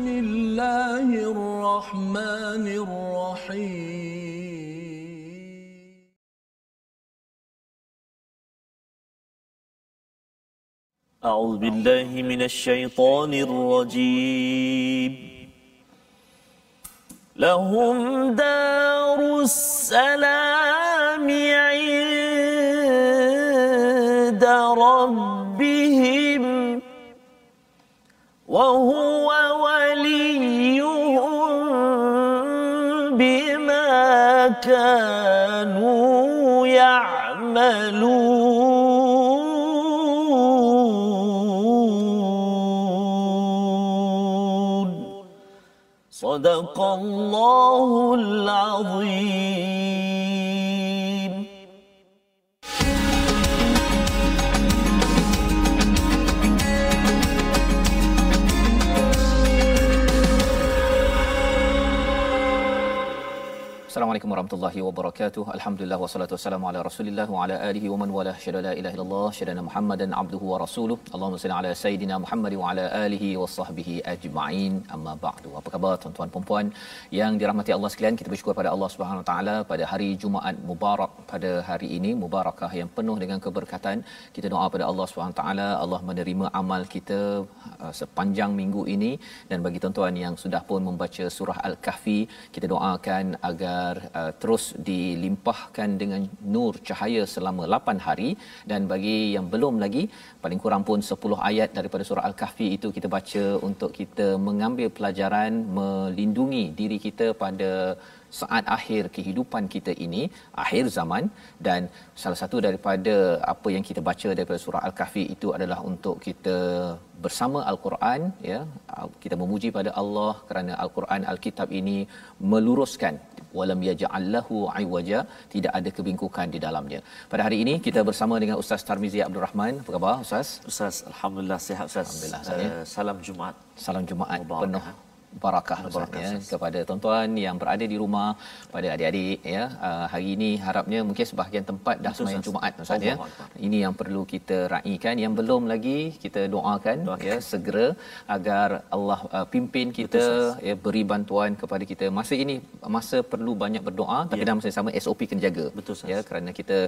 بسم الله الرحمن الرحيم. أعوذ بالله من الشيطان الرجيم. لهم دار السلام عند ربهم وهو صدق الله العظيم Assalamualaikum warahmatullahi wabarakatuh. Alhamdulillah wassalatu wassalamu ala Rasulillah wa ala alihi wa man wala syada la ilaha illallah syadana Muhammadan abduhu wa rasuluh. Allahumma salli ala sayidina Muhammad wa ala alihi wa sahbihi ajma'in. Amma ba'du. Apa khabar tuan-tuan dan puan yang dirahmati Allah sekalian? Kita bersyukur pada Allah Subhanahu wa taala pada hari Jumaat mubarak pada hari ini, mubarakah yang penuh dengan keberkatan. Kita doa pada Allah Subhanahu wa taala Allah menerima amal kita uh, sepanjang minggu ini dan bagi tuan-tuan yang sudah pun membaca surah Al-Kahfi, kita doakan agar uh, terus dilimpahkan dengan nur cahaya selama 8 hari. Dan bagi yang belum lagi paling kurang pun 10 ayat daripada surah Al-Kahfi itu kita baca untuk kita mengambil pelajaran melindungi diri kita pada saat akhir kehidupan kita ini akhir zaman dan salah satu daripada apa yang kita baca daripada surah al-kahfi itu adalah untuk kita bersama al-Quran ya kita memuji pada Allah kerana al-Quran al-kitab ini meluruskan walam yaj'allahu iwaja tidak ada kebingkukan di dalamnya. Pada hari ini kita bersama dengan Ustaz Tarmizi Abdul Rahman. Apa khabar Ustaz? Ustaz, alhamdulillah sihat Ustaz. Alhamdulillah, Uh, salam Jumaat. Salam Jumaat Mubarakah. penuh barakah ya kepada tuan-tuan yang berada di rumah pada adik-adik ya uh, hari ini harapnya mungkin sebahagian tempat dah sembahyang. Jumaat Ustaz ya ini yang perlu kita raikan yang belum lagi kita doakan, Doakan. ya segera agar Allah uh, pimpin kita Betul, ya beri bantuan kepada kita masa ini masa perlu banyak berdoa tapi Ya. dalam masa yang sama SOP kena jaga Betul, Ustaz. ya kerana kita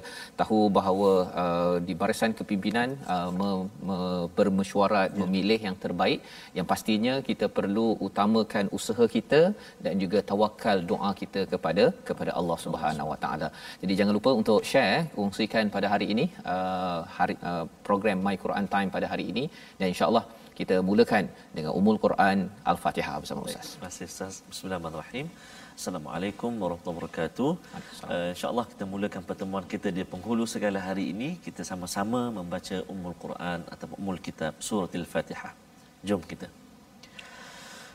tahu bahawa uh, di barisan kepimpinan uh, me, me, bermesyuarat ya. memilih yang terbaik yang pastinya kita perlu utamakan usaha kita dan juga tawakal doa kita kepada kepada Allah Subhanahu Wa Taala. Jadi jangan lupa untuk share kongsikan pada hari ini uh, hari uh, program My Quran Time pada hari ini dan insya-Allah kita mulakan dengan Ummul Quran Al-Fatihah bersama Ustaz. Terima kasih Ustaz. Bismillahirrahmanirrahim. Assalamualaikum warahmatullahi wabarakatuh. Uh, InsyaAllah kita mulakan pertemuan kita di penghulu segala hari ini. Kita sama-sama membaca Ummul Quran atau Ummul Kitab Surah Al-Fatihah. Jom kita.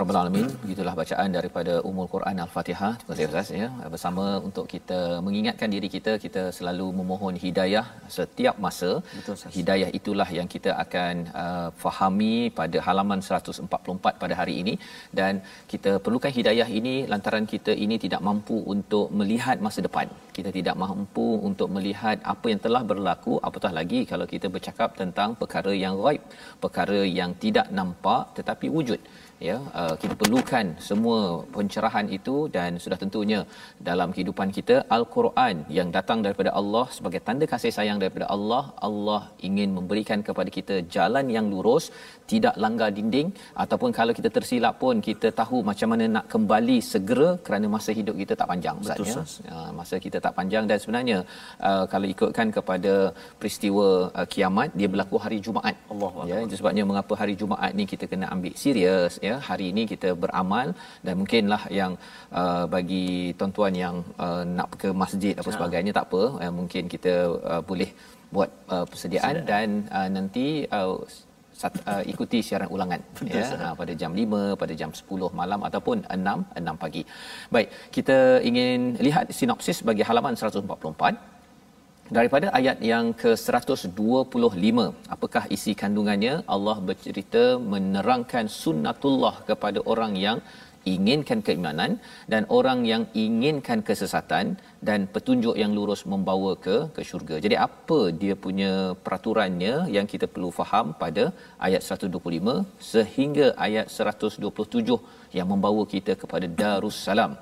Rabbal alamin. Begitulah bacaan daripada Ummul Quran Al-Fatihah. Terima kasih Ustaz ya. Bersama untuk kita mengingatkan diri kita kita selalu memohon hidayah setiap masa. Betul, Ustaz. Hidayah itulah yang kita akan uh, fahami pada halaman 144 pada hari ini dan kita perlukan hidayah ini lantaran kita ini tidak mampu untuk melihat masa depan. Kita tidak mampu untuk melihat apa yang telah berlaku apatah lagi kalau kita bercakap tentang perkara yang ghaib, perkara yang tidak nampak tetapi wujud ya uh, kita perlukan semua pencerahan itu dan sudah tentunya dalam kehidupan kita al-Quran yang datang daripada Allah sebagai tanda kasih sayang daripada Allah Allah ingin memberikan kepada kita jalan yang lurus tidak langgar dinding ataupun kalau kita tersilap pun kita tahu macam mana nak kembali segera kerana masa hidup kita tak panjang ya. Ustaz. Uh, masa kita tak panjang dan sebenarnya uh, kalau ikutkan kepada peristiwa uh, kiamat dia berlaku hari Jumaat. Allahu ya itu sebabnya mengapa hari Jumaat ni kita kena ambil serius ya? Hari ini kita beramal dan mungkinlah yang uh, bagi tuan-tuan yang uh, nak ke masjid apa sebagainya tak apa uh, mungkin kita uh, boleh buat uh, persediaan. dan uh, nanti uh, sat, uh, ikuti siaran ulangan ya uh, pada jam 5 pada jam 10 malam ataupun 6 6 pagi. Baik, kita ingin lihat sinopsis bagi halaman 144 daripada ayat yang ke-125 apakah isi kandungannya? Allah bercerita menerangkan sunnatullah kepada orang yang inginkan keimanan dan orang yang inginkan kesesatan dan petunjuk yang lurus membawa ke ke syurga. Jadi apa dia punya peraturannya yang kita perlu faham pada ayat 125 sehingga ayat 127 yang membawa kita kepada Darussalam.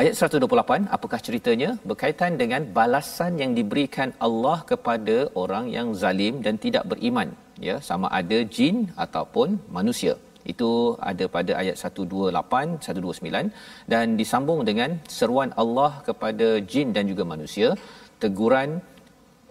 Ayat 128 apakah ceritanya berkaitan dengan balasan yang diberikan Allah kepada orang yang zalim dan tidak beriman ya sama ada jin ataupun manusia itu ada pada ayat 128 129 dan disambung dengan seruan Allah kepada jin dan juga manusia. Teguran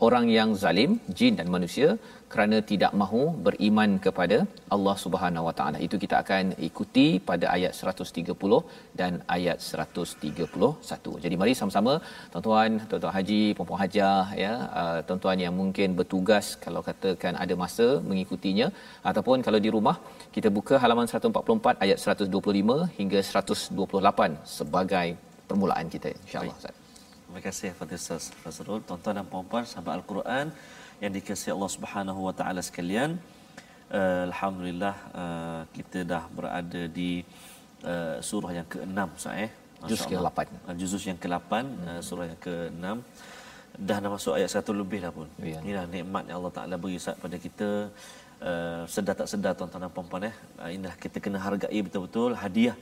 orang yang zalim jin dan manusia kerana tidak mahu beriman kepada Allah Subhanahu Wa Taala. Itu kita akan ikuti pada ayat 130 dan ayat 131. Jadi mari sama-sama tuan-tuan, tuan-tuan haji, puan-puan hajah ya, uh, tuan-tuan yang mungkin bertugas kalau katakan ada masa mengikutinya ataupun kalau di rumah kita buka halaman 144 ayat 125 hingga 128 sebagai permulaan kita insya-Allah. Terima kasih kepada Ustaz Fazrul, tuan-tuan dan puan-puan sahabat Al-Quran yang dikasihi Allah Subhanahu Wa Taala sekalian. Uh, Alhamdulillah uh, kita dah berada di uh, surah yang ke-6 Ustaz eh. Juz Masya Allah. ke-8. Uh, Juz yang ke-8 uh, surah yang ke-6 dah nak masuk ayat satu lebih dah pun. Ya. Inilah nikmat yang Allah Taala beri Ustaz pada kita. Uh, sedar tak sedar tuan-tuan dan puan-puan eh uh, inilah kita kena hargai betul-betul hadiah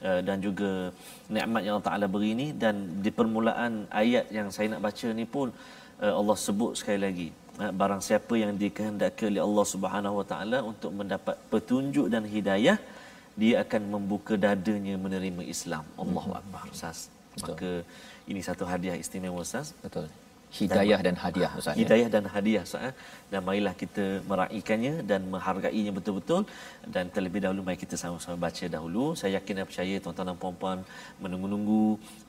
uh, dan juga nikmat yang Allah Taala beri ni dan di permulaan ayat yang saya nak baca ni pun uh, Allah sebut sekali lagi barang siapa yang dikehendaki oleh Allah Subhanahu Wa Taala untuk mendapat petunjuk dan hidayah dia akan membuka dadanya menerima Islam Allahu Akbar Ustaz maka ini satu hadiah istimewa Ustaz Betul. Hidayah dan hadiah Ustaz. ya. hidayah dan hadiah Ustaz eh. dan marilah kita meraihkannya dan menghargainya betul-betul dan terlebih dahulu mari kita sama-sama baca dahulu saya yakin dan percaya tuan-tuan dan puan-puan menunggu-nunggu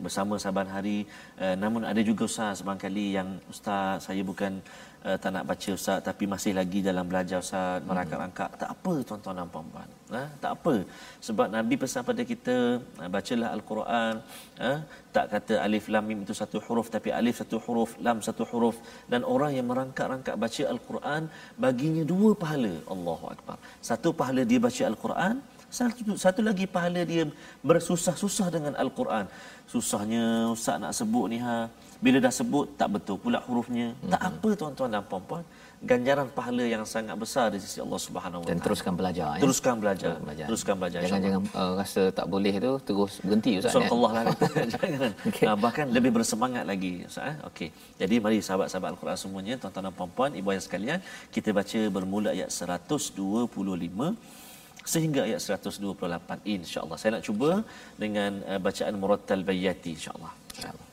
bersama saban hari uh, namun ada juga Ustaz barangkali yang Ustaz saya bukan uh, tak nak baca Ustaz tapi masih lagi dalam belajar Ustaz merangkak-rangkak. Tak apa tuan-tuan dan puan-puan. Ha? tak apa. Sebab Nabi pesan pada kita uh, bacalah Al-Quran. Ha? tak kata alif lam mim itu satu huruf tapi alif satu huruf lam satu huruf. Dan orang yang merangkak-rangkak baca al-Quran baginya dua pahala. Allahu akbar. Satu pahala dia baca al-Quran satu, satu lagi pahala dia bersusah-susah dengan al-Quran susahnya ustaz nak sebut ni ha bila dah sebut tak betul pula hurufnya tak apa tuan-tuan dan puan-puan ganjaran pahala yang sangat besar di sisi Allah Subhanahu wa dan teruskan belajar ya. teruskan belajar belajar. teruskan belajar Jangan jangan uh, rasa tak boleh tu terus berhenti Ustaz ya. Allah lah. Jangan. Okay. bahkan lebih bersemangat lagi. Ustaz. eh? Okey. Jadi mari sahabat-sahabat Al-Quran semuanya, tuan-tuan dan puan-puan, ibu ayah sekalian, kita baca bermula ayat 125 sehingga ayat 128 insya-Allah. Saya nak cuba dengan uh, bacaan murattal bayati insya-Allah. Insya-Allah.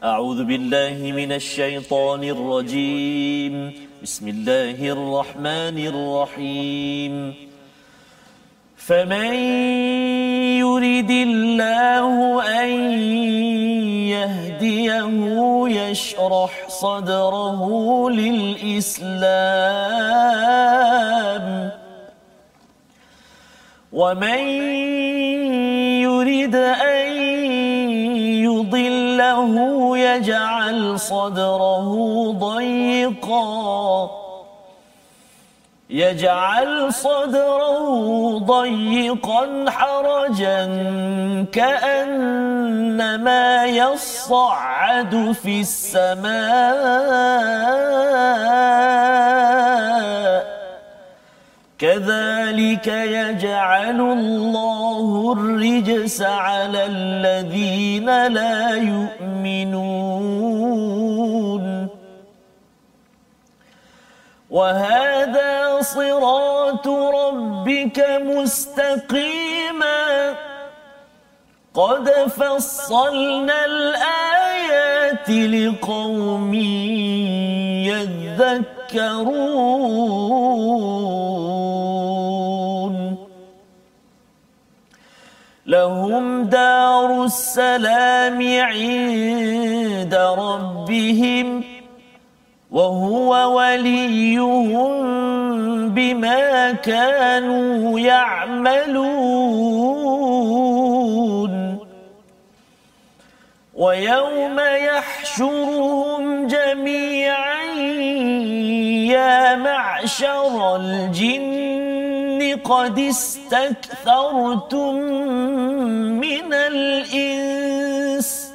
أعوذ بالله من الشيطان الرجيم بسم الله الرحمن الرحيم فمن يرد الله أن يهديه يشرح صدره للإسلام ومن يرد أن يضله يجعل صدره ضيقا. يجعل صدره ضيقا حرجا كأنما يصعد في السماء. كذلك يجعل الله الرجس على الذين لا يؤمنون. وهذا صراط ربك مستقيما. قد فصلنا الآيات لقوم يذكرون. لهم دار السلام عند ربهم وهو وليهم بما كانوا يعملون. ويوم يحشرهم جميعا يا معشر الجن قد استكثرتم من الإنس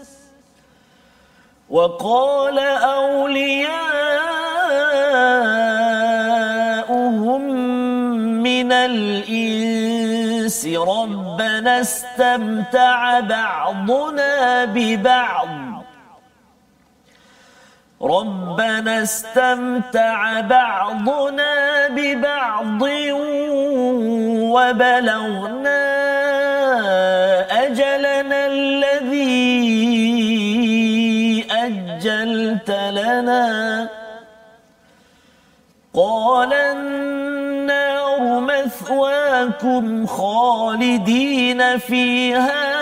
وقال أولياؤهم من الإنس ربنا استمتع بعضنا ببعض ربنا استمتع بعضنا ببعض وبلغنا أجلنا الذي أجلت لنا. قال النار مثواكم خالدين فيها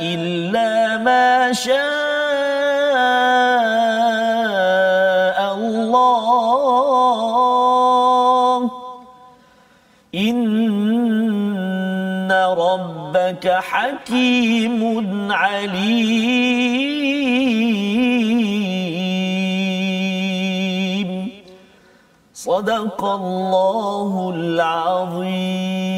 إلا ما شاء انك حكيم عليم صدق الله العظيم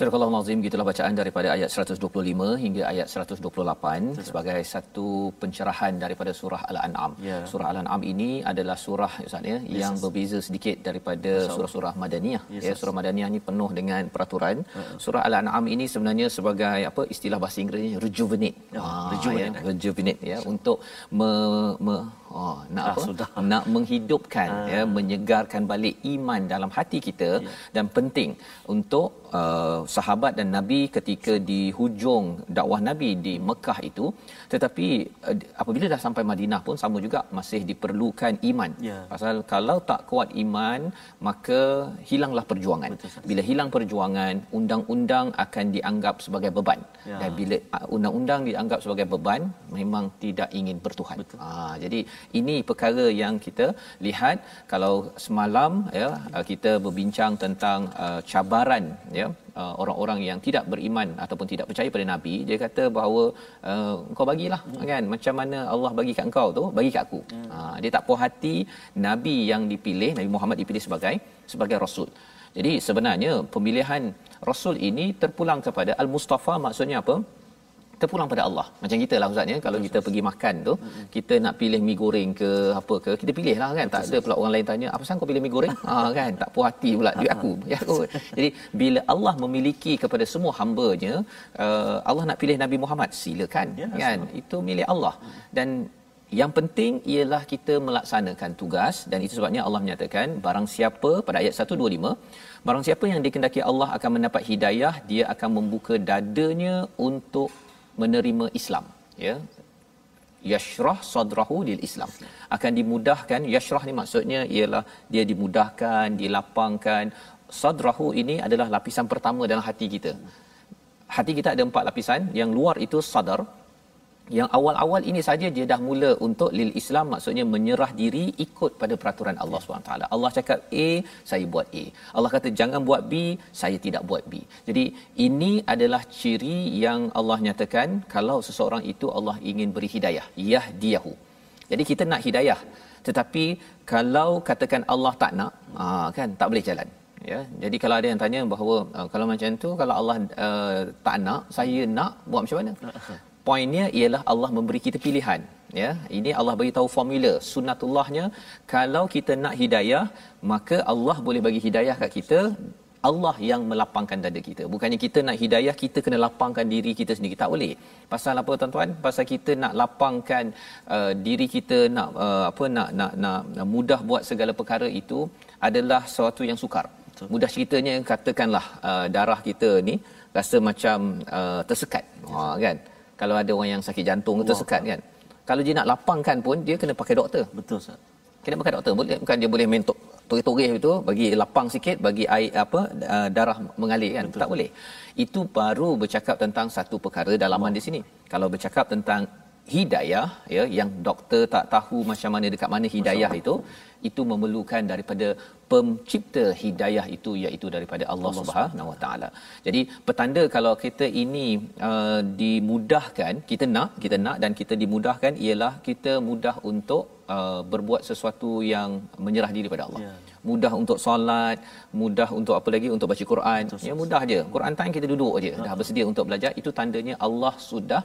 Surah Al-Azim gitulah bacaan daripada ayat 125 hingga ayat 128 sebagai satu pencerahan daripada surah Al-An'am. Ya. Surah Al-An'am ini adalah surah Ustaz ya yang berbeza sedikit daripada surah-surah Madaniyah. Yes, ya yes. surah Madaniyah ni penuh dengan peraturan. Surah Al-An'am ini sebenarnya sebagai apa istilah bahasa Inggerisnya rejuvenate. Ya, Ah, rejuvenate, ya, eh. rejuvenate ya untuk me, me oh nak Ah, apa? sudah. Nak menghidupkan ya menyegarkan balik iman dalam hati kita Ya. dan penting untuk uh, sahabat dan nabi ketika di hujung dakwah nabi di Mekah itu tetapi uh, apabila dah sampai Madinah pun sama juga masih diperlukan iman Ya. pasal kalau tak kuat iman maka hilanglah perjuangan bila hilang perjuangan undang-undang akan dianggap sebagai beban Ya. dan bila uh, undang-undang dianggap sebagai beban memang tidak ingin bertuhan ha, jadi ini perkara yang kita lihat kalau semalam ya uh, kita berbincang tentang uh, cabaran ya uh, orang-orang yang tidak beriman ataupun tidak percaya pada nabi dia kata bahawa uh, kau bagilah hmm. kan macam mana Allah bagi kat engkau tu bagi kat aku hmm. uh, dia tak puas hati nabi yang dipilih Nabi Muhammad dipilih sebagai sebagai rasul jadi sebenarnya pemilihan rasul ini terpulang kepada al-mustafa maksudnya apa terpulang pada Allah. Macam kita lah Ustaz ya, kalau kita pergi makan tu, kita nak pilih mi goreng ke apa ke, kita pilih lah kan. Tak ada pula orang lain tanya, apa sang kau pilih mi goreng? ha kan, tak puas hati pula duit aku. Ya. Jadi bila Allah memiliki kepada semua hamba-Nya, uh, Allah nak pilih Nabi Muhammad, silakan Ya, kan. Itu milik Allah. Dan yang penting ialah kita melaksanakan tugas dan itu sebabnya Allah menyatakan barang siapa pada ayat 125 barang siapa yang dikendaki Allah akan mendapat hidayah dia akan membuka dadanya untuk menerima Islam ya. Yashrah sadrahu lil Islam. Akan dimudahkan yashrah ni maksudnya ialah dia dimudahkan dilapangkan. Sadrahu ini adalah lapisan pertama dalam hati kita. Hati kita ada empat lapisan. Yang luar itu sadar yang awal-awal ini saja dia dah mula untuk lil Islam maksudnya menyerah diri ikut pada peraturan Allah SWT. Allah cakap A, saya buat A. Allah kata jangan buat B, saya tidak buat B. Jadi ini adalah ciri yang Allah nyatakan kalau seseorang itu Allah ingin beri hidayah. Yahdiyahu. Jadi kita nak hidayah. Tetapi kalau katakan Allah tak nak, aa, kan tak boleh jalan. Ya, jadi kalau ada yang tanya bahawa uh, kalau macam tu kalau Allah uh, tak nak, saya nak buat macam mana? Poinnya ialah Allah memberi kita pilihan. ya ini Allah bagi tahu formula sunnatullahnya kalau kita nak hidayah maka Allah boleh bagi hidayah kat kita Allah yang melapangkan dada kita. Bukannya kita nak hidayah, kita kena lapangkan diri kita sendiri. Tak boleh. Pasal apa tuan-tuan? Pasal kita nak lapangkan uh, diri kita nak uh, apa nak, nak nak nak mudah buat segala perkara itu adalah sesuatu yang sukar. Betul. Mudah ceritanya katakanlah uh, darah kita ni rasa macam uh, tersekat. Ha kan? Kalau ada orang yang sakit jantung Allah. tersekat kan. Kalau dia nak lapangkan pun dia kena pakai doktor. Betul Ustaz. Kena pakai doktor. Boleh bukan dia boleh mentok toreh-toreh itu bagi lapang sikit bagi air apa uh, darah mengalir kan Betul. tak boleh itu baru bercakap tentang satu perkara dalaman di sini kalau bercakap tentang hidayah ya yang doktor tak tahu macam mana dekat mana hidayah itu itu memerlukan daripada pencipta hidayah itu iaitu daripada Allah, Allah Subhanahu Wa Taala. Jadi petanda kalau kita ini uh, dimudahkan, kita nak, kita nak dan kita dimudahkan ialah kita mudah untuk uh, berbuat sesuatu yang menyerah diri pada Allah. Ya. Mudah untuk solat, mudah untuk apa lagi untuk baca Quran. Betul, ya mudah aje. Quran time kita duduk aje, dah bersedia untuk belajar. Itu tandanya Allah sudah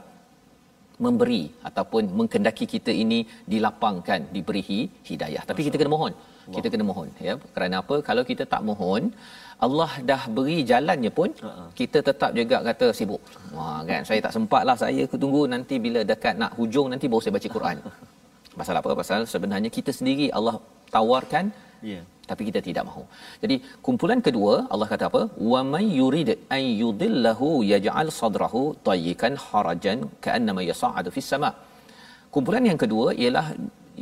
memberi ataupun mengkendaki kita ini dilapangkan diberi hidayah. Tapi kita kena mohon. Kita kena mohon ya. Kerana apa? Kalau kita tak mohon Allah dah beri jalannya pun uh-huh. kita tetap juga kata sibuk. Wah kan? Saya tak sempatlah. Saya tunggu nanti bila dekat nak hujung nanti baru saya baca Quran. Pasal apa? Pasal sebenarnya kita sendiri Allah tawarkan yeah tapi kita tidak mahu. Jadi kumpulan kedua Allah kata apa? Wa may yurid an yudillahu yaj'al sadrahu tayyikan harajan ka'annama yas'adu fis sama. Kumpulan yang kedua ialah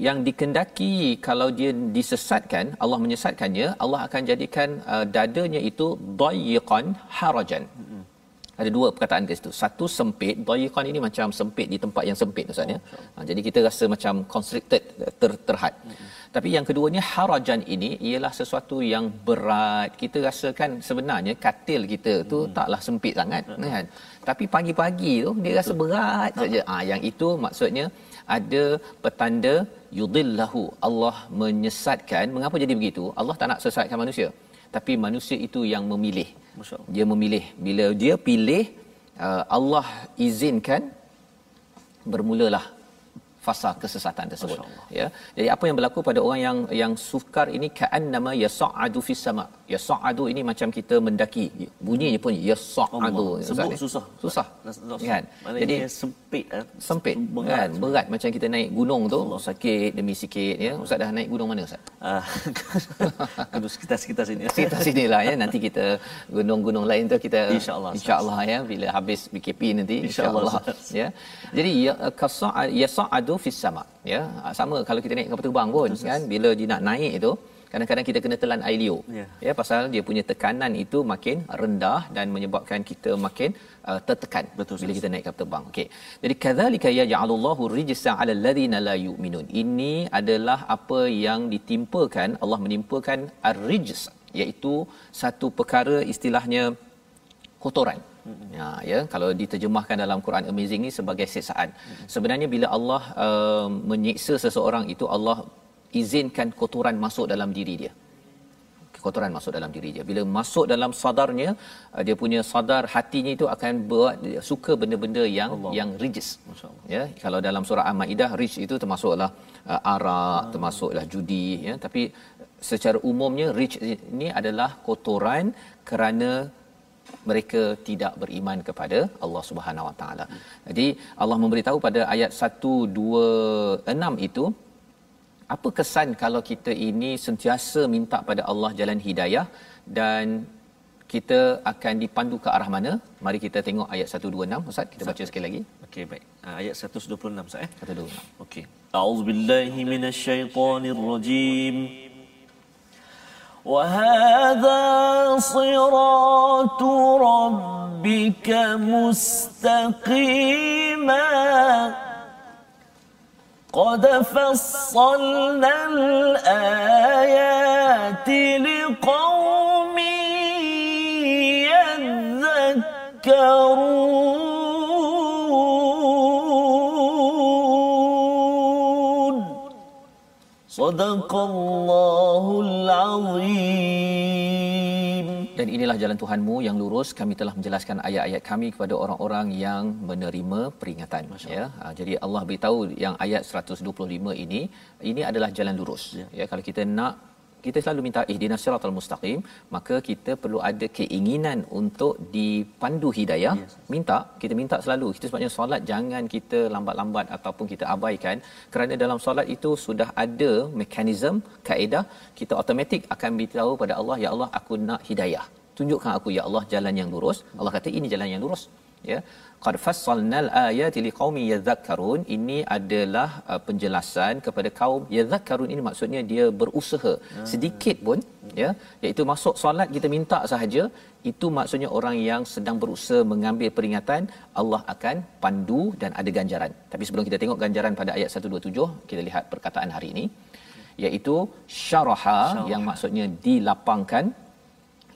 yang dikendaki kalau dia disesatkan Allah menyesatkannya Allah akan jadikan uh, dadanya itu dayyiqan harajan. Hmm. Ada dua perkataan di situ. Satu sempit, dayyiqan ini macam sempit di tempat yang sempit Ustaz ya. Oh, ha, jadi kita rasa macam constricted ter, terhad. Hmm. Tapi yang keduanya harajan ini ialah sesuatu yang berat. Kita rasakan sebenarnya katil kita tu hmm. taklah sempit sangat hmm. kan. Tapi pagi-pagi tu dia rasa berat hmm. saja. Ah yang itu maksudnya ada petanda yudillahu Allah menyesatkan. Mengapa jadi begitu? Allah tak nak sesatkan manusia. Tapi manusia itu yang memilih. Dia memilih. Bila dia pilih uh, Allah izinkan bermulalah fasa kesesatan tersebut. Ya. Jadi apa yang berlaku pada orang yang yang sukar ini? Kaan nama yas'adu fis sama yas'adu ini macam kita mendaki. Bunyinya pun yas'adu sebut susah. Susah. Kan? jadi sempit eh? sempit berat. kan? Berat macam kita naik gunung tu. Allah. sakit demi sikit ya. Ustaz dah naik gunung mana ustaz? Ah uh, sekitar-sekitar sini. Sekitar sinilah ya. Nanti kita gunung-gunung lain tu kita insyaallah insyaallah ya. Bila habis BKP nanti insyaallah ya. Jadi ya yas'adu tu fis sama ya. Sama kalau kita naik kapal terbang pun kan? Bila dia nak naik itu kadang-kadang kita kena telan air liur. Ya. ya pasal dia punya tekanan itu makin rendah dan menyebabkan kita makin uh, tertekan Betul, bila kita naik kapal terbang. Okey. Jadi kadzalika yaj'alullahu rijsa 'alal ladzina la yu'minun. Ini adalah apa yang ditimpakan Allah menimpakan ar-rijs iaitu satu perkara istilahnya kotoran. Ya, ya kalau diterjemahkan dalam Quran amazing ni sebagai siksaan. Sebenarnya bila Allah uh, menyiksa seseorang itu Allah izinkan kotoran masuk dalam diri dia. Kotoran masuk dalam diri dia. Bila masuk dalam sadarnya, uh, dia punya sadar hatinya itu akan buat suka benda-benda yang Allah. yang rijis. Ya, kalau dalam surah Al-Maidah rijis itu termasuklah uh, arak, hmm. termasuklah judi ya, tapi secara umumnya rijis ini adalah kotoran kerana mereka tidak beriman kepada Allah Subhanahu Wa Taala. Jadi Allah memberitahu pada ayat 126 itu apa kesan kalau kita ini sentiasa minta pada Allah jalan hidayah dan kita akan dipandu ke arah mana? Mari kita tengok ayat 126 Ustaz, kita baca sekali lagi. Okey, baik. Uh, ayat 126 Ustaz eh. 126. Okey. A'udzubillahi minasyaitonirrajim. وهذا صراط ربك مستقيما قد فصلنا الآيات لقوم يذكرون. صدق الله العظيم. Dan inilah jalan Tuhanmu yang lurus. Kami telah menjelaskan ayat-ayat kami kepada orang-orang yang menerima peringatan. Ya. Ha, jadi Allah beritahu yang ayat 125 ini, ini adalah jalan lurus. Ya. ya kalau kita nak kita selalu minta ihdinas siratal mustaqim. Maka kita perlu ada keinginan untuk dipandu hidayah. Yes. minta kita minta selalu. Kita sebabnya solat jangan kita lambat-lambat ataupun kita abaikan. Kerana dalam solat itu sudah ada mekanisme kaedah. Kita automatik akan beritahu pada Allah ya Allah aku nak hidayah. Tunjukkan aku ya Allah jalan yang lurus. Allah kata ini jalan yang lurus ya. Qad fassalnal ayati liqaumin yadhakkarun. Ini adalah uh, penjelasan kepada kaum yadhakkarun. Ini maksudnya dia berusaha hmm. sedikit pun ya. Iaitu masuk solat kita minta sahaja. Itu maksudnya orang yang sedang berusaha mengambil peringatan Allah akan pandu dan ada ganjaran. Tapi sebelum kita tengok ganjaran pada ayat 127 kita lihat perkataan hari ini. Iaitu syaraha, syaraha. yang maksudnya dilapangkan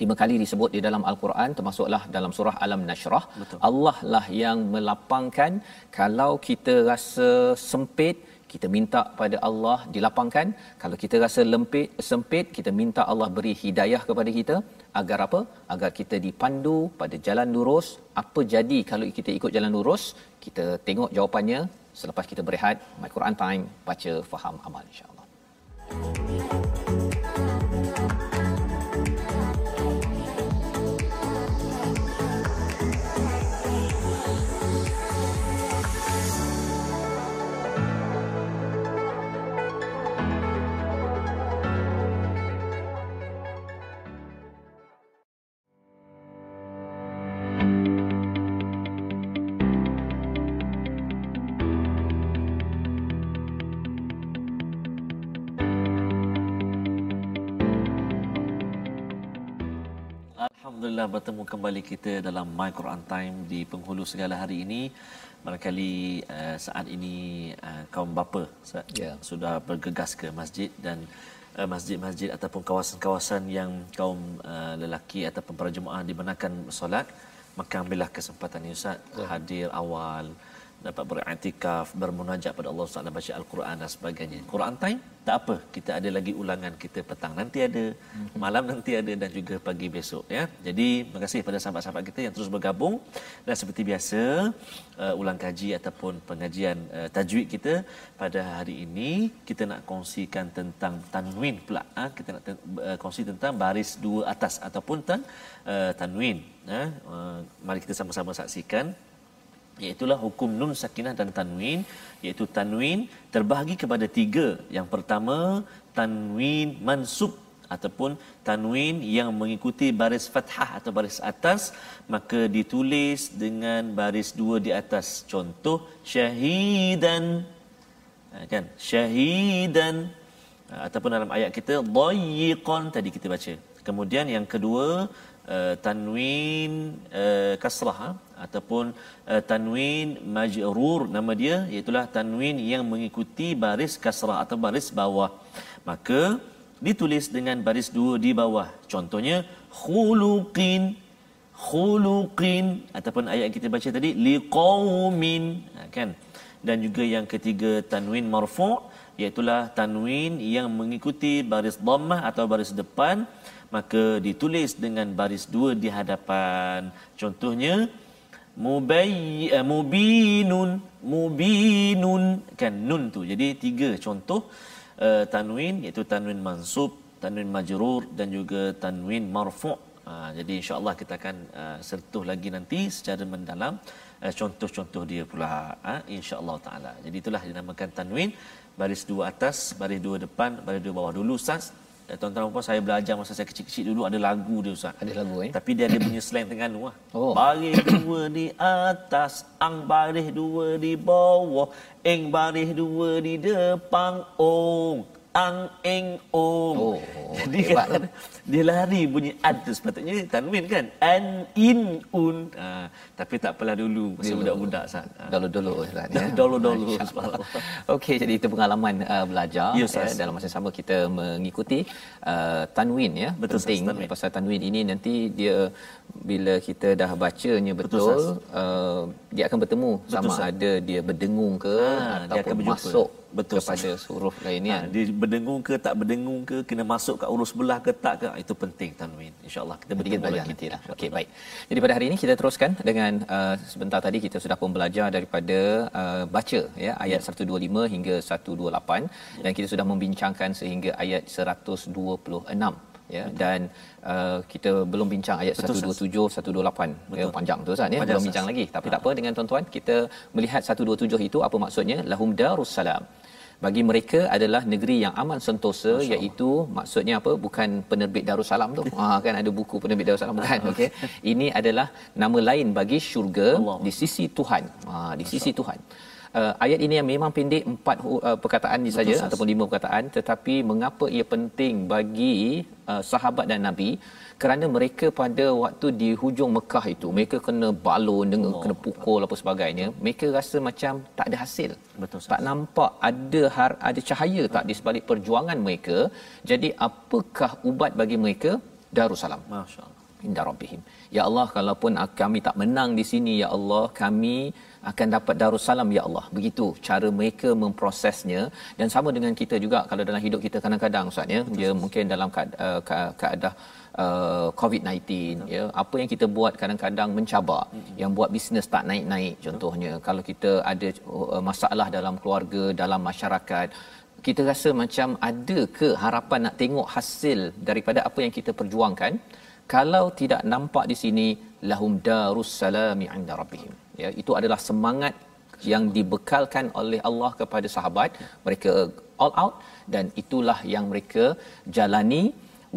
lima kali disebut di dalam al-Quran termasuklah dalam surah Alam Nashrah. Betul. Allah lah yang melapangkan. Kalau kita rasa sempit kita minta pada Allah dilapangkan. Kalau kita rasa lempit sempit kita minta Allah beri hidayah kepada kita. Agar apa? Agar kita dipandu pada jalan lurus. Apa jadi kalau kita ikut jalan lurus? Kita tengok jawapannya. Selepas kita berehat my Quran time baca faham amal insyaallah Alhamdulillah bertemu kembali kita dalam My Quran Time di penghulu segala hari ini. Barangkali uh, saat ini uh, kaum bapa yeah. sudah bergegas ke masjid dan uh, masjid-masjid ataupun kawasan-kawasan yang kaum uh, lelaki ataupun para jemaah dibenarkan solat, maka ambillah kesempatan ini Ustaz yeah. hadir awal dapat beriktikaf, bermunajat pada Allah Subhanahu baca Al-Quran dan sebagainya. Quran time tak apa, kita ada lagi ulangan kita petang nanti ada, mhm. malam nanti ada dan juga pagi besok ya. Jadi terima kasih pada sahabat-sahabat kita yang terus bergabung dan seperti biasa uh, ulang kaji ataupun pengajian uh, tajwid kita pada hari ini kita nak kongsikan tentang tanwin pula. Ha? Kita nak ten- uh, kongsi tentang baris dua atas ataupun tan uh, tanwin. Ha? Uh, mari kita sama-sama saksikan iaitulah hukum nun sakinah dan tanwin. Iaitu tanwin terbahagi kepada tiga. Yang pertama tanwin mansub ataupun tanwin yang mengikuti baris fathah atau baris atas. Maka ditulis dengan baris dua di atas. Contoh syahidan. Ha, kan? Syahidan. Ha, ataupun dalam ayat kita dayyiqan tadi kita baca. Kemudian yang kedua uh, tanwin uh, kasrah ha? Ataupun uh, tanwin majrur. Nama dia iaitu tanwin yang mengikuti baris kasrah atau baris bawah. Maka ditulis dengan baris dua di bawah. Contohnya khuluqin khuluqin ataupun ayat yang kita baca tadi liqaumin. Ha, kan? Dan juga yang ketiga tanwin marfu' iaitu tanwin yang mengikuti baris dhammah atau baris depan. Maka ditulis dengan baris dua di hadapan. Contohnya mubayy uh, mubinun mubinun. Kan nun tu. Jadi tiga contoh uh, tanwin iaitu tanwin mansub tanwin majrur dan juga tanwin marfu' uh, jadi insyaallah kita akan uh, sentuh lagi nanti secara mendalam uh, contoh-contoh dia pula. Uh, insyaallah taala. Jadi itulah dinamakan tanwin. Baris dua atas baris dua depan baris dua bawah dulu ustaz Eh, tuan-tuan puan saya belajar masa saya kecil-kecil dulu ada lagu dia Ustaz. Ada lagu eh. Tapi dia ada punya slang Terengganu lah. Oh. Baris dua di atas, ang baris dua di bawah, eng baris dua di depan, ong ang eng ong. Oh, Jadi kan kan dia lari bunyi ad tu sepatutnya tanwin kan. An in un. Ha, tapi tak apalah dulu masa budak-budak sat. Ha. Dulu-dulu Ustaz ya. Dulu-dulu Okey jadi itu pengalaman uh, belajar yes, ya, dalam masa sama kita mengikuti uh, tanwin ya. Betul, Penting tanwin. pasal tanwin ini nanti dia bila kita dah bacanya betul, betul uh, dia akan bertemu betul, sama sah. ada dia berdengung ke ha, ataupun masuk Betul, kepada huruf lain ni Ha, kan. dia berdengung ke tak berdengung ke kena masuk kat urus sebelah ke tak ke ah, itu penting tanwin. Insyaallah kita bertemu belajar nanti. lah. Okey, baik. Jadi pada hari ini kita teruskan dengan uh, sebentar tadi kita sudah pun belajar daripada uh, baca ya ayat 125 hingga 128 dan kita sudah membincangkan sehingga ayat 126 ya dan uh, kita belum bincang ayat Betul, 127 128 ya panjang tu Ustaz ya? Panjang, belum bincang lagi. Tapi tak apa dengan tuan-tuan kita melihat 127 itu apa maksudnya? Lahum darussalam bagi mereka adalah negeri yang aman sentosa iaitu maksudnya apa? Bukan penerbit Darussalam tu. Ha kan ada buku penerbit Darussalam bukan? Okey. Ini adalah nama lain bagi syurga Allah. di sisi Tuhan. Ha di sisi Tuhan Uh, ayat ini yang memang pendek empat uh, perkataan ni saja ataupun lima perkataan. Tetapi mengapa ia penting bagi uh, sahabat dan nabi? Kerana mereka pada waktu di hujung Mekah itu mereka kena balon dengan kena pukul apa sebagainya mereka rasa macam tak ada hasil. Betul, tak nampak ada har, ada cahaya tak di sebalik perjuangan mereka. Jadi apakah ubat bagi mereka? Darussalam. Masyaallah inda rabbihim. Ya Allah kalaupun kami tak menang di sini ya Allah kami akan dapat darussalam ya Allah. Begitu cara mereka memprosesnya. Dan sama dengan kita juga kalau dalam hidup kita kadang-kadang ustaz ya dia mungkin dalam ke- keadaan uh, COVID-19 ya apa yang kita buat kadang-kadang mencabar. Yang buat bisnes tak naik-naik contohnya. Kalau kita ada uh, masalah dalam keluarga dalam masyarakat kita rasa macam ada ke harapan nak tengok hasil daripada apa yang kita perjuangkan kalau tidak nampak di sini lahum darus salami inda rabbihim. Ya itu adalah semangat yang dibekalkan oleh Allah kepada sahabat. Mereka all out dan itulah yang mereka jalani.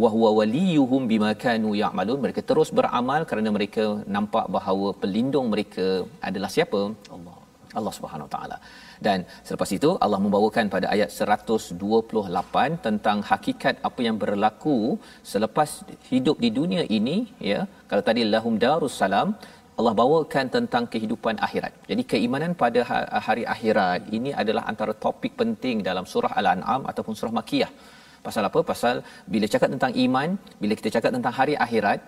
Wa huwa waliyuhum bima kanu ya'malun. Mereka terus beramal kerana mereka nampak bahawa pelindung mereka adalah siapa? Allah. Allah Subhanahu Taala. Dan selepas itu Allah membawakan pada ayat 128 tentang hakikat apa yang berlaku selepas hidup di dunia ini ya. Kalau tadi lahum darus salam Allah bawakan tentang kehidupan akhirat. Jadi keimanan pada ha- hari akhirat ini adalah antara topik penting dalam surah Al-An'am ataupun surah Makiyah. Pasal apa? Pasal bila cakap tentang iman, bila kita cakap tentang hari akhirat,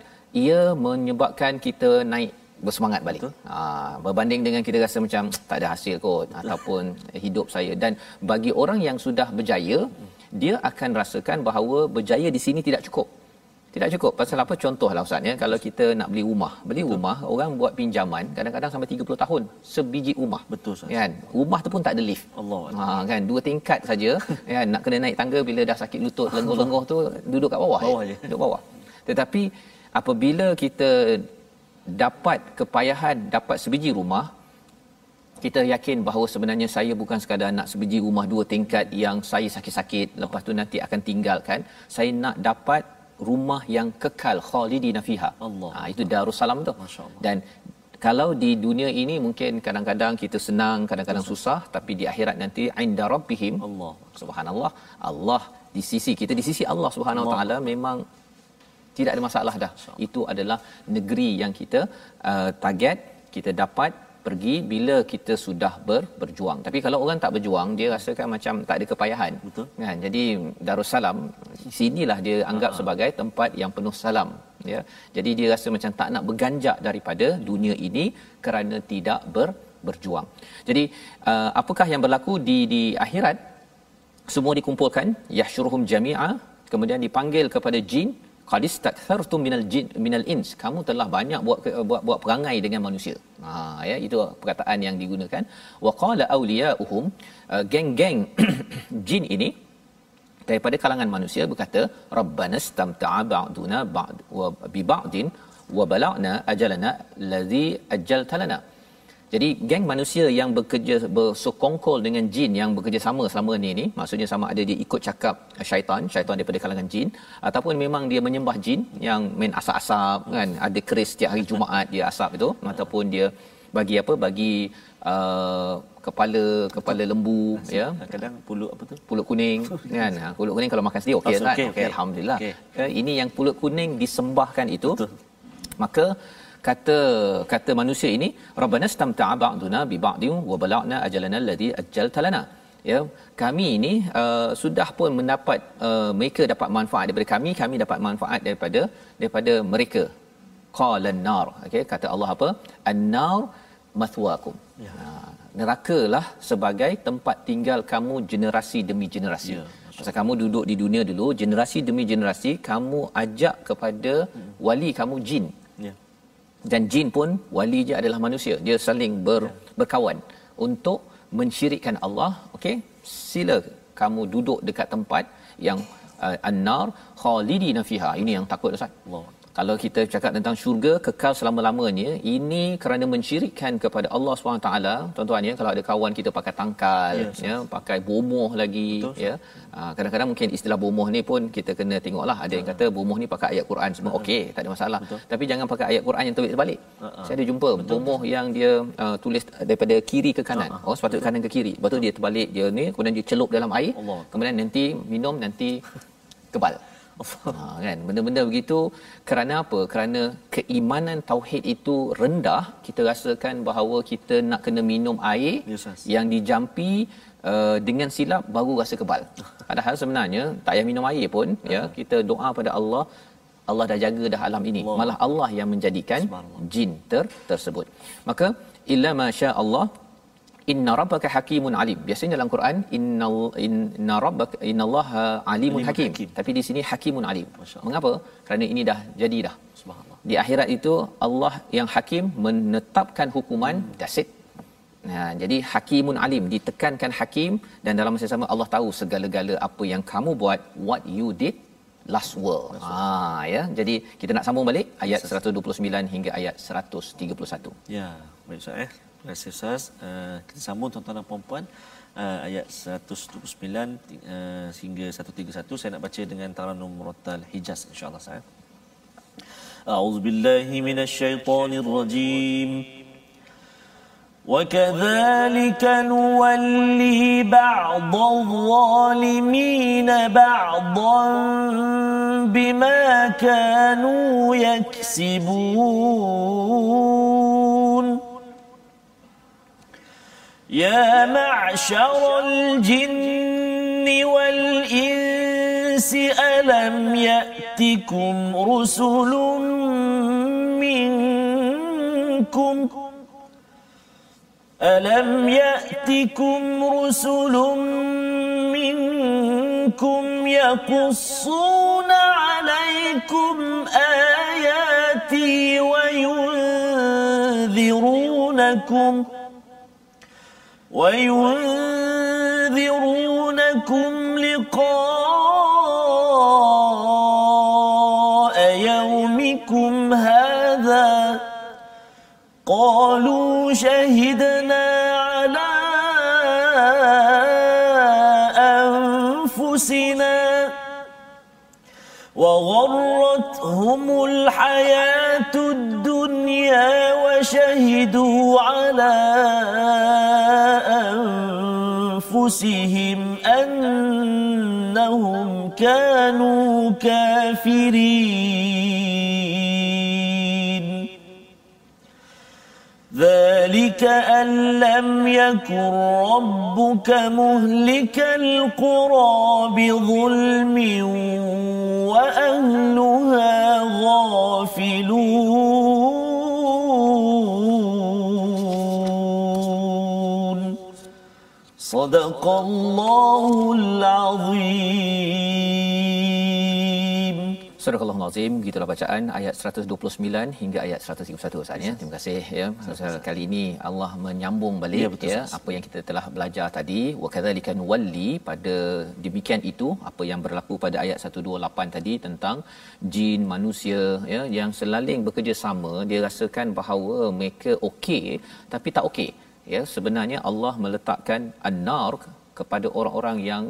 ia menyebabkan kita naik bersemangat balik. Ha, berbanding dengan kita rasa macam tak ada hasil kot ataupun hidup saya dan bagi orang yang sudah berjaya, dia akan rasakan bahawa berjaya di sini tidak cukup. Tidak cukup. Pasal apa contohlah Ustaz ya, kalau kita nak beli rumah, beli rumah orang buat pinjaman kadang-kadang sampai 30 tahun sebiji rumah. Betul, Ustaz. Kan? Rumah tu pun tak ada lift. Allah Ha kan dua tingkat saja kan nak kena naik tangga bila dah sakit lutut lenguh-lenguh tu duduk kat bawah. Bawah je. je. Duduk bawah. Tetapi apabila kita dapat kepayahan dapat sebiji rumah kita yakin bahawa sebenarnya saya bukan sekadar nak sebiji rumah dua tingkat yang saya sakit-sakit lepas tu nanti akan tinggalkan. Saya nak dapat rumah yang kekal khalidina fiha. Allah. ha, itu darussalam tu. Dan kalau di dunia ini mungkin kadang-kadang kita senang kadang-kadang susah tapi di akhirat nanti inda rabbihim Allah. subhanallah Allah di sisi kita di sisi Allah Subhanahu Wa taala memang tidak ada masalah dah. Itu adalah negeri yang kita uh, target kita dapat pergi bila kita sudah ber, berjuang. Tapi kalau orang tak berjuang dia rasakan macam tak ada kepayahan. Betul. kan? Jadi darussalam sinilah dia anggap sebagai tempat yang penuh salam ya. Jadi dia rasa macam tak nak berganjak daripada dunia ini kerana tidak ber, berjuang. Jadi uh, apakah yang berlaku di di akhirat? Semua dikumpulkan yahsyuruhum jami'a kemudian dipanggil kepada jin qad istakthartum minal jin minal ins. Kamu telah banyak buat buat buat perangai dengan manusia. Ha ya itu perkataan yang digunakan. Wa qala awliya'uhum uh, geng-geng jin ini daripada kalangan manusia berkata rabbana istamta'a ba'duna ba'd wa bi ba'din wa balagna ajalana allazi ajjalta lana jadi geng manusia yang bekerja bersekongkol dengan jin yang bekerja sama selama ni ni maksudnya sama ada dia ikut cakap syaitan syaitan daripada kalangan jin ataupun memang dia menyembah jin yang main asap-asap kan ada keris setiap hari Jumaat dia asap itu ataupun dia bagi apa bagi uh, kepala kepala lembu ya Kadang-kadang pulut apa tu? pulut kuning kan ha, pulut kuning kalau makan sendiri okey Oh, tak okey, okey okey. alhamdulillah Okey. Eh, ini yang pulut kuning disembahkan itu Betul. maka kata kata manusia ini rabbana istamta'a ba'duna bi ba'din wa balagna ajalana alladhi ajjalta lana ya kami ini uh, sudah pun mendapat uh, mereka dapat manfaat daripada kami kami dapat manfaat daripada daripada mereka qala an-nar okey kata Allah apa an-nar mathwaakum ya. neraka lah sebagai tempat tinggal kamu generasi demi generasi. Ya, Masa kamu duduk di dunia dulu, generasi demi generasi kamu ajak kepada hmm. wali kamu jin. Dan jin pun wali je adalah manusia. Dia saling ber, berkawan untuk mensyirikkan Allah. Okey, sila kamu duduk dekat tempat yang uh, an-nar khalidina fiha. Ini yang takut Ustaz. Allah kalau kita cakap tentang syurga kekal selama-lamanya ini kerana mensyirikkan kepada Allah SWT tuan-tuan ya kalau ada kawan kita pakai tangkal yes, ya pakai bomoh lagi Betul, ya. Uh, kadang-kadang mungkin istilah bomoh ni pun kita kena tengoklah. Ada yang kata bomoh ni pakai ayat Quran semua okey tak ada masalah. Betul. tapi jangan pakai ayat Quran yang terbalik. Uh-huh. saya ada jumpa Betul. bomoh yang dia uh, tulis daripada kiri ke kanan. Uh-huh. oh sepatutnya Betul. kanan ke kiri. Lepas tu dia terbalik dia ni kemudian dia celup dalam air. Allah. kemudian nanti minum nanti kebal Ha, kan? Benda-benda begitu kerana apa? Kerana keimanan tauhid itu rendah kita rasakan bahawa kita nak kena minum air yes, yes. yang dijampi uh, dengan silap baru rasa kebal. Padahal sebenarnya tak payah minum air pun ya kita doa pada Allah Allah dah jaga dah alam ini. Allah. malah Allah yang menjadikan jin ter tersebut. Maka illa masya Allah inna rabbaka hakimun alim biasanya dalam Quran inna inna rabbaka innallaha alimun hakim. hakim tapi di sini hakimun alim mengapa kerana ini dah jadi dah subhanallah di akhirat itu Allah yang hakim menetapkan hukuman hmm. that's it Nah, jadi hakimun alim ditekankan hakim dan dalam masa sama Allah tahu segala-gala apa yang kamu buat what you did last world. Ha ya. Jadi kita nak sambung balik ayat 129 hingga ayat 131. Ya, baik Ustaz eh. Terima kasih Ustaz. Uh, kita sambung tuan-tuan dan puan-puan uh, ayat 129 uh, hingga 131 saya nak baca dengan taranum murattal Hijaz insya-Allah saya. أعوذ بالله من الشيطان الرجيم وكذلك نولي بعض الظالمين بعضا بما كانوا يكسبون يا معشر الجن والإنس ألم يأتكم رسل منكم؟ ألم يأتكم رسل منكم يقصون عليكم آياتي وينذرونكم ۖ؟ وينذرونكم لقاء يومكم هذا قالوا شهدنا وغرتهم الحياة الدنيا وشهدوا على أنفسهم أنهم كانوا كافرين. ذلك أن لم يكن ربك مهلك القرى بظلم وأهلها غافلون. صدق الله العظيم. Surah Al-Azim gitulah bacaan ayat 129 hingga ayat 131 Ustaz ya. Terima kasih ya. Pasal kali ini Allah menyambung balik ya, betul, ya apa yang kita telah belajar tadi wa kadzalika walli pada demikian itu apa yang berlaku pada ayat 128 tadi tentang jin manusia ya yang selaling bekerjasama dia rasakan bahawa mereka okey tapi tak okey ya sebenarnya Allah meletakkan an-nar kepada orang-orang yang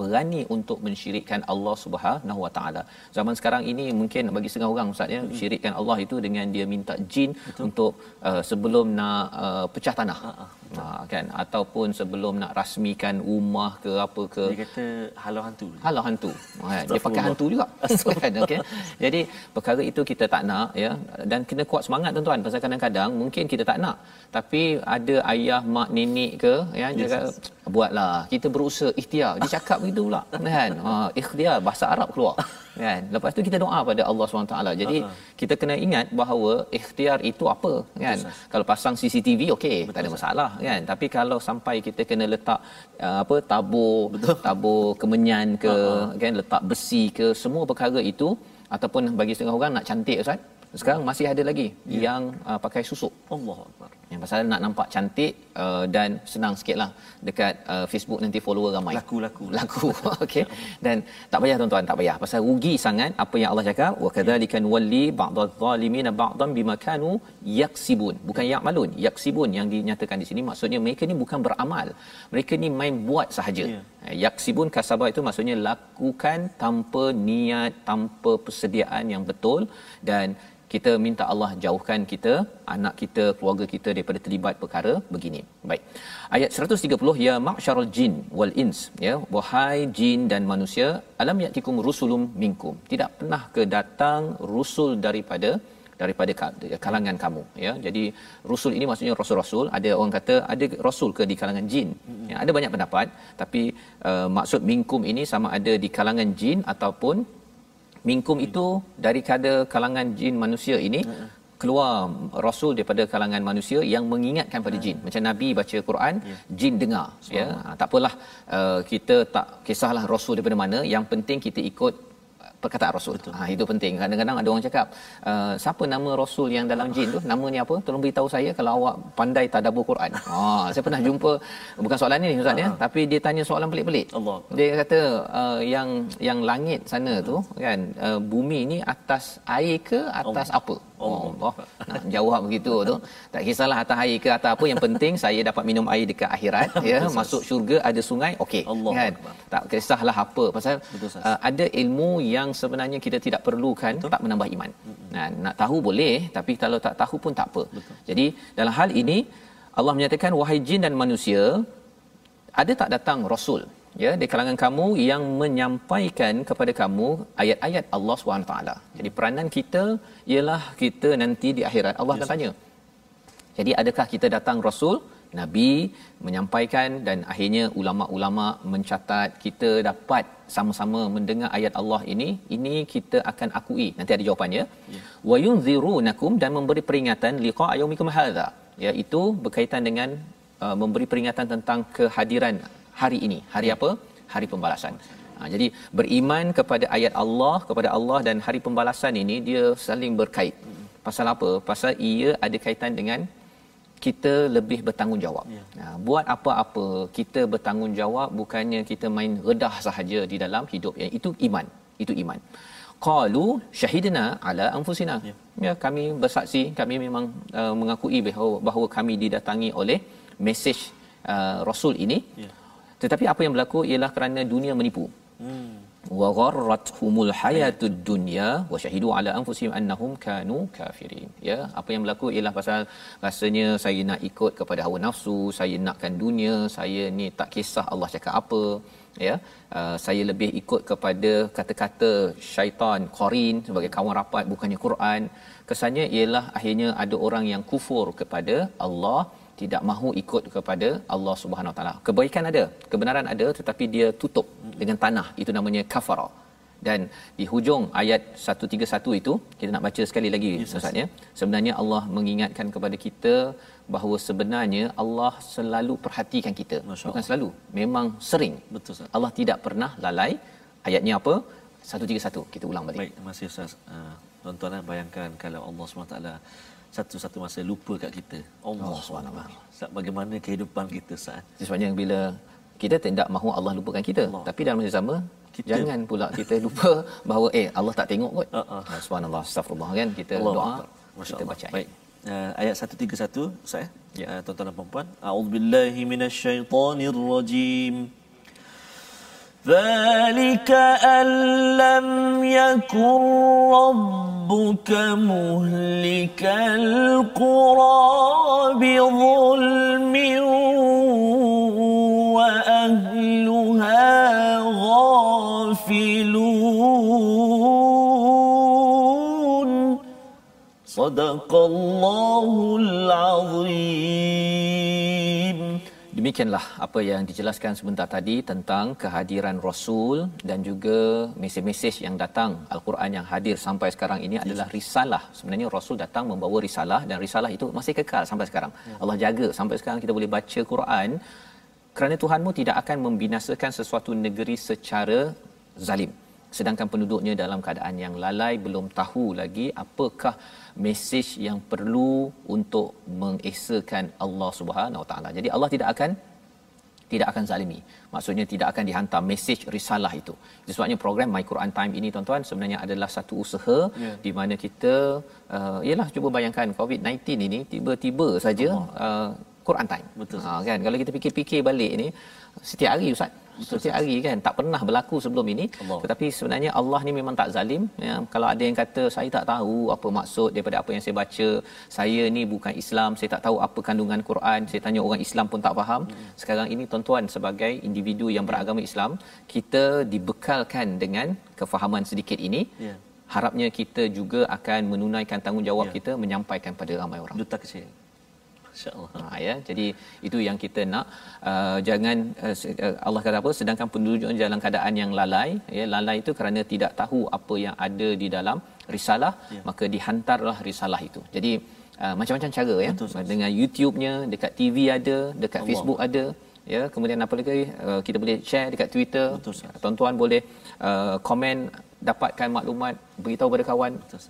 berani untuk mensyirikkan Allah Subhanahu Wa Taala. Zaman sekarang ini mungkin bagi setengah orang ustaz ya, hmm. syirikkan Allah itu dengan dia minta jin Betul. untuk uh, sebelum nak uh, pecah tanah. Ha, ha, kan? Ataupun sebelum nak rasmikan rumah ke apa ke. Dia kata halau hantu. Halau hantu. Ha, dia pakai hantu juga. kan? Okey. Jadi perkara itu kita tak nak ya. Dan kena kuat semangat tuan-tuan. Pasal kadang-kadang mungkin kita tak nak. Tapi ada ayah mak nenek ke ya yes, dia yes. buatlah. Kita berusaha ikhtiar. Dia cakap begitu pula kan? Ha ikhtiar. Bahasa Arab keluar kan? Lepas tu kita doa pada Allah SWT jadi uh-huh. kita kena ingat bahawa ikhtiar itu apa? Kan? Betul, kalau pasang CCTV okey tak ada masalah kan? Tapi kalau sampai kita kena letak uh, apa tabur Betul. tabur kemenyan ke uh-huh. kan? Letak besi ke semua perkara itu ataupun bagi setengah orang nak cantik ustaz sekarang masih ada lagi yeah. yang uh, pakai susuk Allah Akbar yang pasal nak nampak cantik uh, dan senang sikitlah dekat uh, Facebook nanti follower ramai. Laku laku. Laku. Okey. Dan tak payah tuan-tuan, tak payah. Pasal rugi sangat apa yang Allah cakap, wa kadzalika walli ba'dadh zalimin ba'dhan bima kanu yaksibun. Bukan ya'malun, yaksibun yang dinyatakan di sini maksudnya mereka ni bukan beramal. Mereka ni main buat sahaja. Yeah. Yaksibun kasabah itu maksudnya lakukan tanpa niat, tanpa persediaan yang betul dan kita minta Allah jauhkan kita anak kita keluarga kita daripada terlibat perkara begini. Baik. Ayat 130 ya ma'syarul jin wal ins ya wahai jin dan manusia alam yatikum rusulum minkum? Tidak pernah ke datang rusul daripada daripada kalangan kamu ya. Jadi rusul ini maksudnya rasul-rasul. Ada orang kata ada rasul ke di kalangan jin? Ya ada banyak pendapat. Tapi uh, maksud minkum ini sama ada di kalangan jin ataupun minkum itu dari kada kalangan jin manusia ini keluar rasul daripada kalangan manusia yang mengingatkan pada jin. Macam nabi baca Quran ya. jin dengar ya. Ha, tak apalah uh, kita tak kisahlah rasul daripada mana. Yang penting kita ikut perkataan rasul. Betul. Ha itu penting. Kadang-kadang ada orang cakap, uh, siapa nama rasul yang dalam jin tu? Nama ni apa? Tolong beritahu saya kalau awak pandai tadabbur Quran. Ha saya pernah jumpa bukan soalan ni ustaz ya, tapi dia tanya soalan pelik-pelik. Allah. Dia kata uh, yang yang langit sana tu kan uh, bumi ni atas air ke atas Allah. apa? Oh Allah. Nak jawab begitu tu. Tak kisahlah atas air ke atas apa yang penting saya dapat minum air dekat akhirat ya, masuk syurga ada sungai. Okey. Kan? Tak kisahlah apa pasal uh, ada ilmu yang sebenarnya kita tidak perlukan Betul. tak menambah iman. Nah, nak tahu boleh tapi kalau tak tahu pun tak apa. Betul. Jadi dalam hal ini Allah menyatakan wahai jin dan manusia ada tak datang rasul ya di kalangan kamu yang menyampaikan kepada kamu ayat-ayat Allah SWT. Jadi peranan kita ialah kita nanti di akhirat Allah yes. akan tanya. Jadi adakah kita datang rasul, nabi menyampaikan dan akhirnya ulama-ulama mencatat kita dapat sama-sama mendengar ayat Allah ini, ini kita akan akui. Nanti ada jawapannya. Ya. Wa yunzirunakum dan memberi peringatan liqa yaumikum hadza. Iaitu berkaitan dengan uh, memberi peringatan tentang kehadiran hari ini. Hari apa? Hari pembalasan. Ha, jadi beriman kepada ayat Allah, kepada Allah dan hari pembalasan ini dia saling berkait. Pasal apa? Pasal ia ada kaitan dengan kita lebih bertanggungjawab. Ya. Ha, buat apa-apa kita bertanggungjawab bukannya kita main redah sahaja di dalam hidup. Ya, itu iman. Itu iman. Qalu syahidna ala anfusina. Ya. ya kami bersaksi, kami memang uh, mengakui bahawa, bahawa kami didatangi oleh mesej uh, Rasul ini. Ya tetapi apa yang berlaku ialah kerana dunia menipu. Hmm. Wa gharrathumul hayatud dunya wa syahidu ala anfusihim annahum kanu kafirin. Ya, apa yang berlaku ialah pasal rasanya saya nak ikut kepada hawa nafsu, saya nakkan dunia, saya ni tak kisah Allah cakap apa, ya. Uh, saya lebih ikut kepada kata-kata syaitan qarin sebagai kawan rapat bukannya Quran. Kesannya ialah akhirnya ada orang yang kufur kepada Allah tidak mahu ikut kepada Allah Subhanahu taala. Kebaikan ada, kebenaran ada tetapi dia tutup dengan tanah. Itu namanya kafara. Dan di hujung ayat 131 itu kita nak baca sekali lagi yes, Ustaz ya. Sebenarnya Allah mengingatkan kepada kita bahawa sebenarnya Allah selalu perhatikan kita. Bukan selalu, memang sering. Betul Ustaz. Allah tidak pernah lalai. Ayatnya apa? 131. Kita ulang balik. Baik, terima kasih Ustaz. Uh, tuan-tuan bayangkan kalau Allah SWT satu-satu masa lupa kat kita. Allah oh, SWT. Bagaimana kehidupan kita saat. Sebabnya bila kita tidak mahu Allah lupakan kita. Allah. Tapi dalam masa sama, kita... jangan pula kita lupa bahawa eh Allah tak tengok kot. Uh-uh. Subhanallah, astagfirullah kan. Kita Allah doa, Masya kita baca. Baik. Uh, ayat 131 saya ya. uh, tuan-tuan dan puan-puan a'udzubillahi minasyaitonirrajim ذلك أن لم يكن ربك مهلك القرى بظلم وأهلها غافلون. صدق الله العظيم. Demikianlah apa yang dijelaskan sebentar tadi tentang kehadiran Rasul dan juga mesej-mesej yang datang Al-Quran yang hadir sampai sekarang ini adalah risalah. Sebenarnya Rasul datang membawa risalah dan risalah itu masih kekal sampai sekarang. Ya. Allah jaga sampai sekarang kita boleh baca Quran kerana Tuhanmu tidak akan membinasakan sesuatu negeri secara zalim. Sedangkan penduduknya dalam keadaan yang lalai belum tahu lagi apakah mesej yang perlu untuk mengesakan Allah Subhanahu Wa Taala. Jadi Allah tidak akan tidak akan zalimi. Maksudnya tidak akan dihantar mesej risalah itu. Sebabnya program My Quran Time ini tuan-tuan sebenarnya adalah satu usaha yeah. di mana kita uh, cuba bayangkan COVID-19 ini tiba-tiba saja uh, Quran time. Betul. Ha, kan kalau kita fikir-fikir balik ni setiap hari ustaz Betul, setiap hari kan tak pernah berlaku sebelum ini Allah. tetapi sebenarnya Allah ni memang tak zalim ya kalau ada yang kata saya tak tahu apa maksud daripada apa yang saya baca saya ni bukan Islam saya tak tahu apa kandungan Quran saya tanya orang Islam pun tak faham hmm. sekarang ini tuan-tuan sebagai individu yang beragama Islam kita dibekalkan dengan kefahaman sedikit ini yeah. harapnya kita juga akan menunaikan tanggungjawab yeah. kita menyampaikan pada ramai orang duta kecil insyaallah ha ya. Jadi itu yang kita nak uh, jangan uh, uh, Allah kata apa? Sedangkan penduduk dalam keadaan yang lalai ya. Lalai itu kerana tidak tahu apa yang ada di dalam risalah ya. maka dihantarlah risalah itu. Jadi uh, macam-macam cara ya. Betul, dengan YouTube-nya dekat TV ada dekat Allah. Facebook ada ya. Kemudian apa lagi? Uh, kita boleh share dekat Twitter. Betul, tuan-tuan boleh uh, komen dapatkan maklumat beritahu pada kawan. Betul,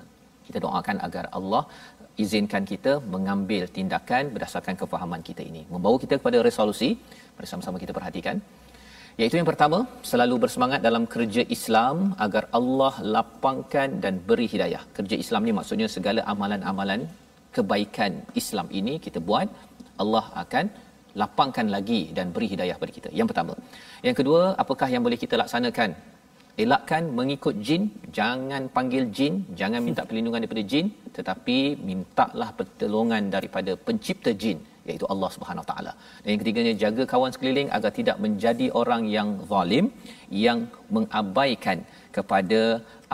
kita doakan agar Allah izinkan kita mengambil tindakan berdasarkan kefahaman kita ini. Membawa kita kepada resolusi bersama-sama kita perhatikan. Iaitu yang pertama selalu bersemangat dalam kerja Islam agar Allah lapangkan dan beri hidayah. Kerja Islam ni maksudnya segala amalan-amalan kebaikan Islam ini kita buat Allah akan lapangkan lagi dan beri hidayah kepada kita. Yang pertama. Yang kedua apakah yang boleh kita laksanakan elakkan mengikut jin jangan panggil jin jangan minta perlindungan daripada jin tetapi mintalah pertolongan daripada pencipta jin iaitu Allah Subhanahu Wa taala. Dan yang ketiganya jaga kawan sekeliling agar tidak menjadi orang yang zalim yang mengabaikan kepada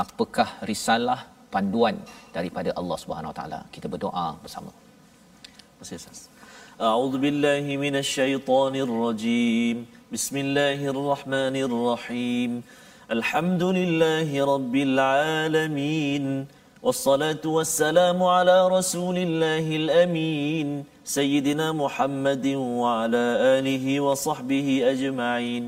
apakah risalah panduan daripada Allah Subhanahu Wa taala. Kita berdoa bersama. A'udzu billahi minasyaitonir rajim Bismillahirrahmanirrahim الحمد لله رب العالمين والصلاة والسلام على رسول الله الأمين سيدنا محمد وعلى آله وصحبه أجمعين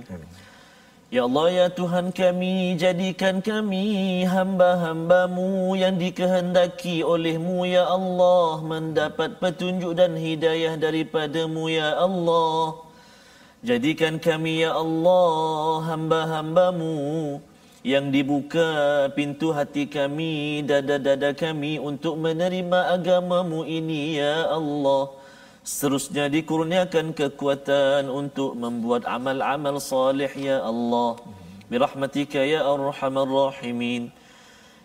Ya Allah ya Tuhan kami jadikan kami hamba-hambamu yang dikehendaki olehmu ya Allah mendapat petunjuk dan hidayah daripadamu ya Allah Jadikan kami ya Allah hamba-hambamu yang dibuka pintu hati kami, dada-dada kami untuk menerima agamamu ini ya Allah. Seterusnya dikurniakan kekuatan untuk membuat amal-amal salih ya Allah. Birahmatika ya arhamar rahimin.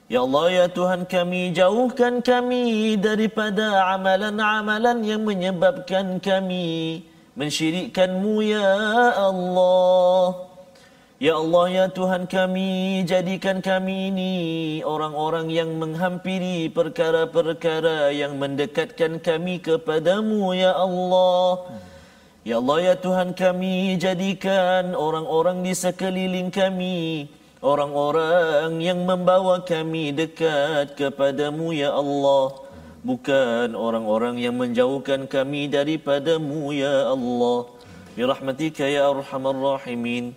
Ya Allah ya Tuhan kami jauhkan kami daripada amalan-amalan yang menyebabkan kami mensyirikkanmu ya Allah. Ya Allah ya Tuhan kami jadikan kami ini orang-orang yang menghampiri perkara-perkara yang mendekatkan kami kepadamu ya Allah. Ya Allah ya Tuhan kami jadikan orang-orang di sekeliling kami orang-orang yang membawa kami dekat kepadamu ya Allah bukan orang-orang yang menjauhkan kami daripadamu ya Allah. Bi rahmatika ya arhamar rahimin.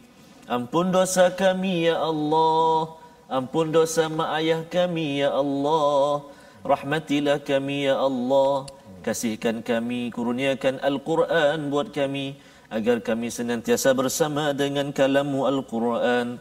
Ampun dosa kami ya Allah. Ampun dosa mak ayah kami ya Allah. Rahmatilah kami ya Allah. Kasihkan kami kurniakan al-Quran buat kami agar kami senantiasa bersama dengan kalamu al-Quran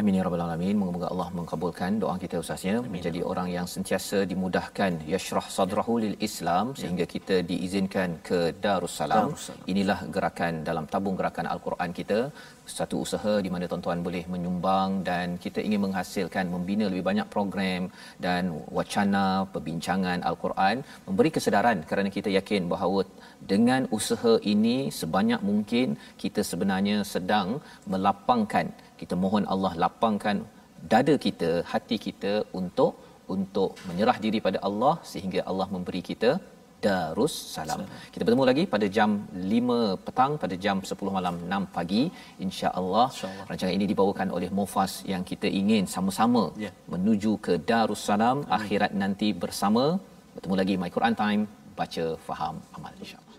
Amin ya rabbal alamin. Moga-moga Allah mengabulkan doa kita menjadi ya orang yang sentiasa dimudahkan yashrah sadrahu lil Islam ya. sehingga kita diizinkan ke Darussalam. Darussalam. Inilah gerakan dalam tabung gerakan Al-Quran kita satu usaha di mana tuan-tuan boleh menyumbang dan kita ingin menghasilkan membina lebih banyak program dan wacana perbincangan Al-Quran memberi kesedaran kerana kita yakin bahawa dengan usaha ini sebanyak mungkin kita sebenarnya sedang melapangkan kita mohon Allah lapangkan dada kita hati kita untuk untuk menyerah diri pada Allah sehingga Allah memberi kita Darus Salam. Kita bertemu lagi pada jam 5 petang pada jam 10 malam 6 pagi insya-Allah. Insya Rancangan ini dibawakan oleh Mufas yang kita ingin sama-sama yeah. menuju ke Darus Salam akhirat nanti bersama. Bertemu lagi My Quran Time baca faham amal insya-Allah.